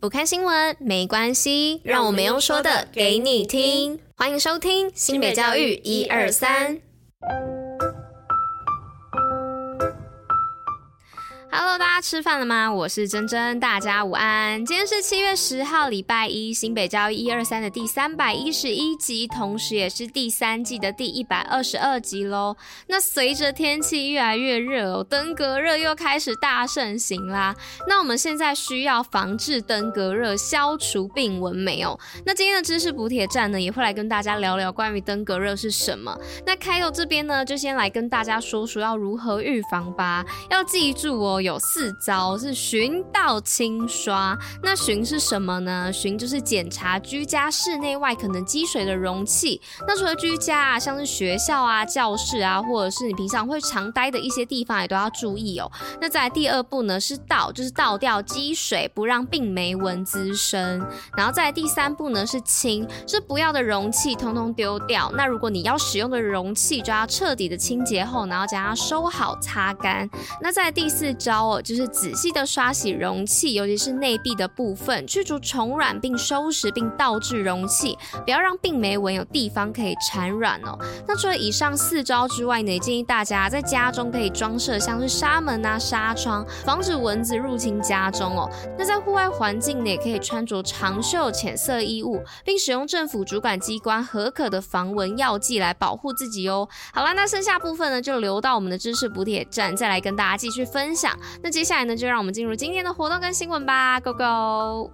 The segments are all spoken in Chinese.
不看新闻没关系，让我们用说的给你听。欢迎收听新北教育一二三。Hello，大家吃饭了吗？我是珍珍，大家午安。今天是七月十号，礼拜一，新北交一二三的第三百一十一集，同时也是第三季的第一百二十二集喽。那随着天气越来越热哦，登革热又开始大盛行啦。那我们现在需要防治登革热，消除病蚊没有？那今天的知识补铁站呢，也会来跟大家聊聊关于登革热是什么。那开头这边呢，就先来跟大家说说要如何预防吧。要记住哦。有四招是巡、倒、清、刷。那巡是什么呢？巡就是检查居家室内外可能积水的容器。那除了居家啊，像是学校啊、教室啊，或者是你平常会常待的一些地方，也都要注意哦。那在第二步呢，是倒，就是倒掉积水，不让病媒蚊滋生。然后再来第三步呢，是清，是不要的容器通通丢掉。那如果你要使用的容器，就要彻底的清洁后，然后将它收好擦干。那在第四招。哦就是仔细的刷洗容器，尤其是内壁的部分，去除虫卵，并收拾并倒置容器，不要让病媒蚊有地方可以产卵哦。那除了以上四招之外呢，也建议大家在家中可以装设像是纱门啊、纱窗，防止蚊子入侵家中哦。那在户外环境呢，也可以穿着长袖浅色衣物，并使用政府主管机关核可的防蚊药剂来保护自己哦。好啦，那剩下部分呢，就留到我们的知识补铁站再来跟大家继续分享。那接下来呢，就让我们进入今天的活动跟新闻吧，Go Go！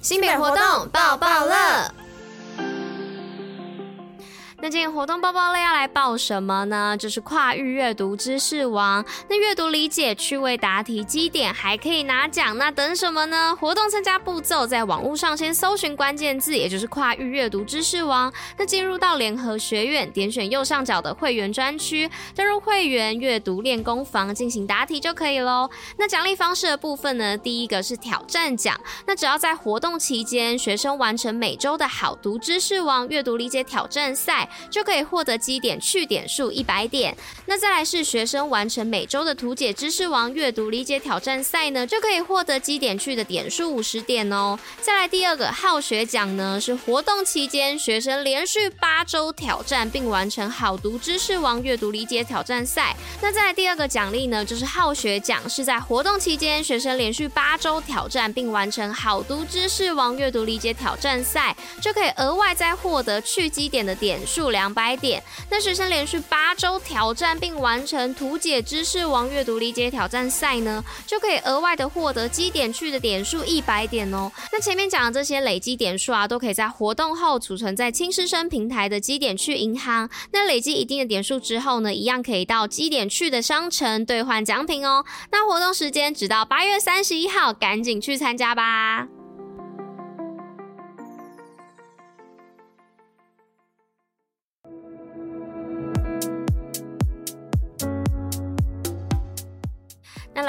新品活动爆爆乐。那今天活动报报类要来报什么呢？就是跨域阅读知识王。那阅读理解、趣味答题、积点还可以拿奖，那等什么呢？活动参加步骤在网络上先搜寻关键字，也就是跨域阅读知识王。那进入到联合学院，点选右上角的会员专区，登入会员阅读练功房进行答题就可以喽。那奖励方式的部分呢？第一个是挑战奖，那只要在活动期间，学生完成每周的好读知识王阅读理解挑战赛。就可以获得积点去点数一百点。那再来是学生完成每周的图解知识王阅读理解挑战赛呢，就可以获得积点去的点数五十点哦。再来第二个好学奖呢，是活动期间学生连续八周挑战并完成好读知识王阅读理解挑战赛。那再来第二个奖励呢，就是好学奖，是在活动期间学生连续八周挑战并完成好读知识王阅读理解挑战赛，就可以额外再获得去积点的点数。两百点，那学生连续八周挑战并完成图解知识王阅读理解挑战赛呢，就可以额外的获得积点去的点数一百点哦。那前面讲的这些累积点数啊，都可以在活动后储存在轻师生平台的积点去银行。那累积一定的点数之后呢，一样可以到积点去的商城兑换奖品哦。那活动时间直到八月三十一号，赶紧去参加吧。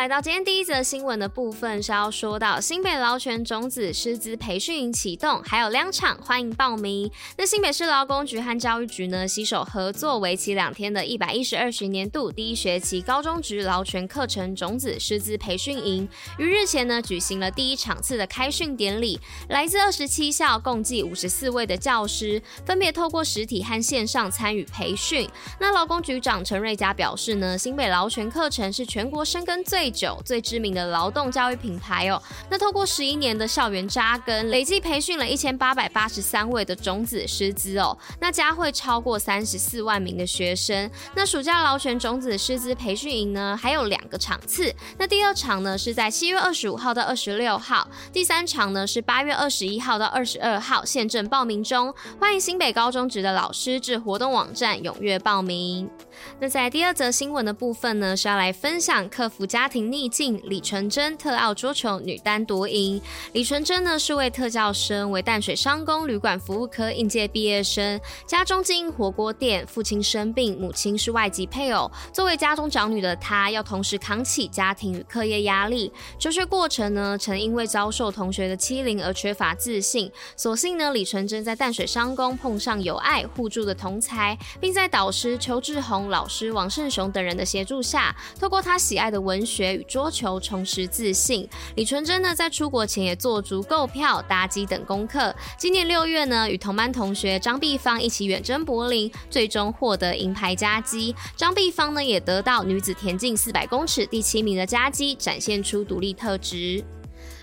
到今天第一则新闻的部分，是要说到新北劳权种子师资培训营启动，还有两场，欢迎报名。那新北市劳工局和教育局呢，携手合作，为期两天的一百一十二学年度第一学期高中职劳权课程种子师资培训营，于日前呢举行了第一场次的开训典礼。来自二十七校，共计五十四位的教师，分别透过实体和线上参与培训。那劳工局长陈瑞佳表示呢，新北劳权课程是全国深耕最最久、最知名的劳动教育品牌哦。那透过十一年的校园扎根，累计培训了一千八百八十三位的种子师资哦。那加会超过三十四万名的学生。那暑假劳权种子师资培训营呢，还有两个场次。那第二场呢是在七月二十五号到二十六号，第三场呢是八月二十一号到二十二号，现正报名中。欢迎新北高中职的老师至活动网站踊跃报名。那在第二则新闻的部分呢，是要来分享克服家庭逆境，李纯真特奥桌球女单夺银。李纯真呢是位特教生，为淡水商工旅馆服务科应届毕业生，家中经营火锅店，父亲生病，母亲是外籍配偶。作为家中长女的她，要同时扛起家庭与课业压力。求学过程呢，曾因为遭受同学的欺凌而缺乏自信。所幸呢，李纯真在淡水商工碰上有爱互助的同侪，并在导师邱志宏老师王胜雄等人的协助下，透过他喜爱的文学与桌球重拾自信。李纯真呢，在出国前也做足购票、搭机等功课。今年六月呢，与同班同学张碧芳一起远征柏林，最终获得银牌佳绩。张碧芳呢，也得到女子田径四百公尺第七名的佳绩，展现出独立特质。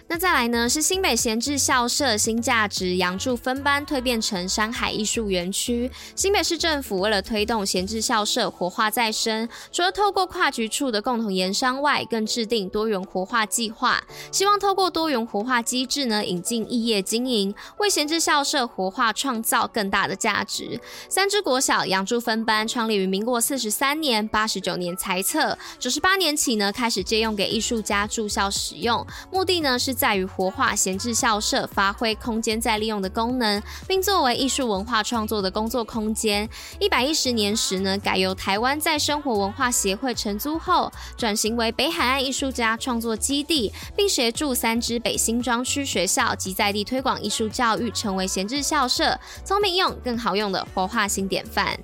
那再来呢，是新北闲置校舍新价值杨柱分班蜕变成山海艺术园区。新北市政府为了推动闲置校舍活化再生，除了透过跨局处的共同研商外，更制定多元活化计划，希望透过多元活化机制呢，引进异业经营，为闲置校舍活化创造更大的价值。三芝国小杨柱分班创立于民国四十三年，八十九年裁册，九十八年起呢，开始借用给艺术家住校使用，目的呢是。在于活化闲置校舍，发挥空间再利用的功能，并作为艺术文化创作的工作空间。一百一十年时呢，改由台湾在生活文化协会承租后，转型为北海岸艺术家创作基地，并协助三芝北新庄区学校及在地推广艺术教育，成为闲置校舍聪明用、更好用的活化新典范。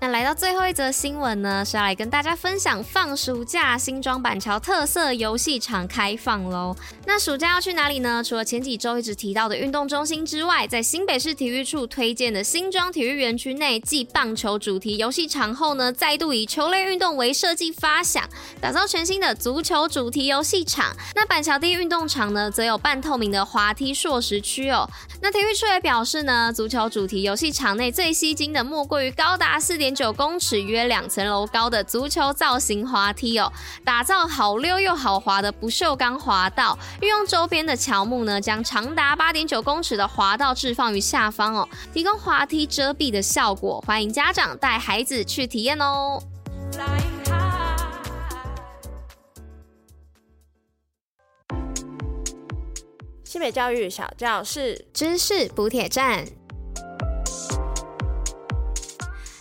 那来到最后一则新闻呢，是要来跟大家分享放暑假，新庄板桥特色游戏场开放喽。那暑假要去哪里呢？除了前几周一直提到的运动中心之外，在新北市体育处推荐的新庄体育园区内，继棒球主题游戏场后呢，再度以球类运动为设计发想，打造全新的足球主题游戏场。那板桥第一运动场呢，则有半透明的滑梯硕石区哦。那体育处也表示呢，足球主题游戏场内最吸睛的莫过于高达四点。点九公尺，约两层楼高的足球造型滑梯哦，打造好溜又好滑的不锈钢滑道，运用周边的乔木呢，将长达八点九公尺的滑道置放于下方哦，提供滑梯遮蔽的效果，欢迎家长带孩子去体验哦。西北教育小教室，知识补铁站。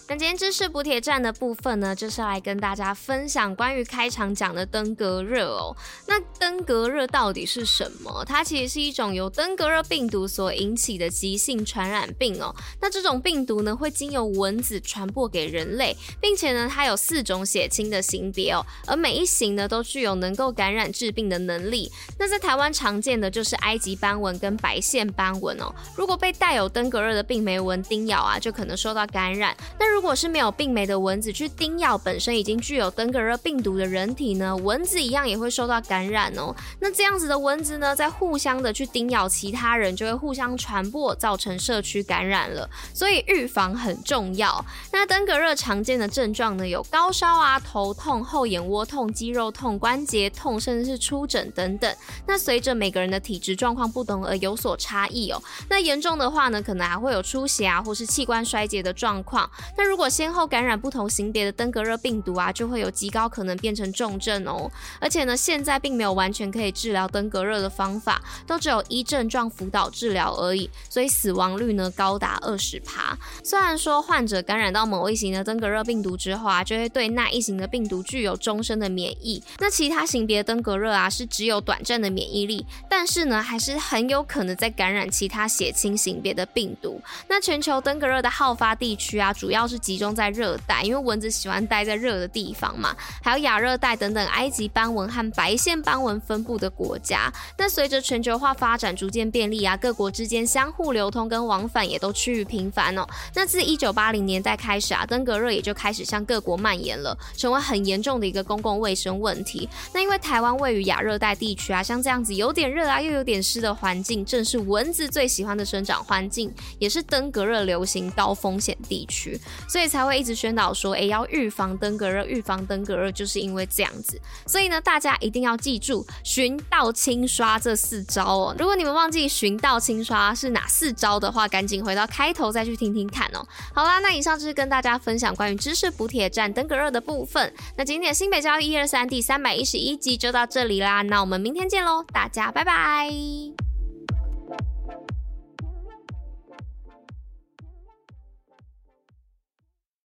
那今天知识补帖站的部分呢，就是来跟大家分享关于开场讲的登革热哦。那登革热到底是什么？它其实是一种由登革热病毒所引起的急性传染病哦。那这种病毒呢，会经由蚊子传播给人类，并且呢，它有四种血清的型别哦，而每一型呢，都具有能够感染致病的能力。那在台湾常见的就是埃及斑蚊跟白线斑蚊哦。如果被带有登革热的病媒蚊叮咬啊，就可能受到感染。那如如果是没有病媒的蚊子去叮咬本身已经具有登革热病毒的人体呢，蚊子一样也会受到感染哦。那这样子的蚊子呢，在互相的去叮咬其他人，就会互相传播，造成社区感染了。所以预防很重要。那登革热常见的症状呢，有高烧啊、头痛、后眼窝痛、肌肉痛、关节痛，甚至是出疹等等。那随着每个人的体质状况不同而有所差异哦。那严重的话呢，可能还会有出血啊，或是器官衰竭的状况。那如果先后感染不同型别的登革热病毒啊，就会有极高可能变成重症哦。而且呢，现在并没有完全可以治疗登革热的方法，都只有依症状辅导治疗而已。所以死亡率呢高达二十趴。虽然说患者感染到某一型的登革热病毒之后啊，就会对那一型的病毒具有终身的免疫。那其他型别登革热啊，是只有短暂的免疫力，但是呢，还是很有可能再感染其他血清型别的病毒。那全球登革热的好发地区啊，主要是集中在热带，因为蚊子喜欢待在热的地方嘛，还有亚热带等等，埃及斑纹和白线斑纹分布的国家。那随着全球化发展逐渐便利啊，各国之间相互流通跟往返也都趋于频繁哦。那自一九八零年代开始啊，登革热也就开始向各国蔓延了，成为很严重的一个公共卫生问题。那因为台湾位于亚热带地区啊，像这样子有点热啊又有点湿的环境，正是蚊子最喜欢的生长环境，也是登革热流行高风险地区，所以才会一直宣导说，哎，要预防登革热，预防登革热，就是因为这样子。所以呢，大家一定要记住寻道、清、刷这四招哦。如果你们忘记寻道、清、刷是哪四招的话，赶紧回到开头再去听听看哦。好啦，那以上就是跟大家分享关于知识补帖站登革热的部分。那今天的新北教育一二三第三百一十一集就到这里啦，那我们明天见喽，大家拜拜。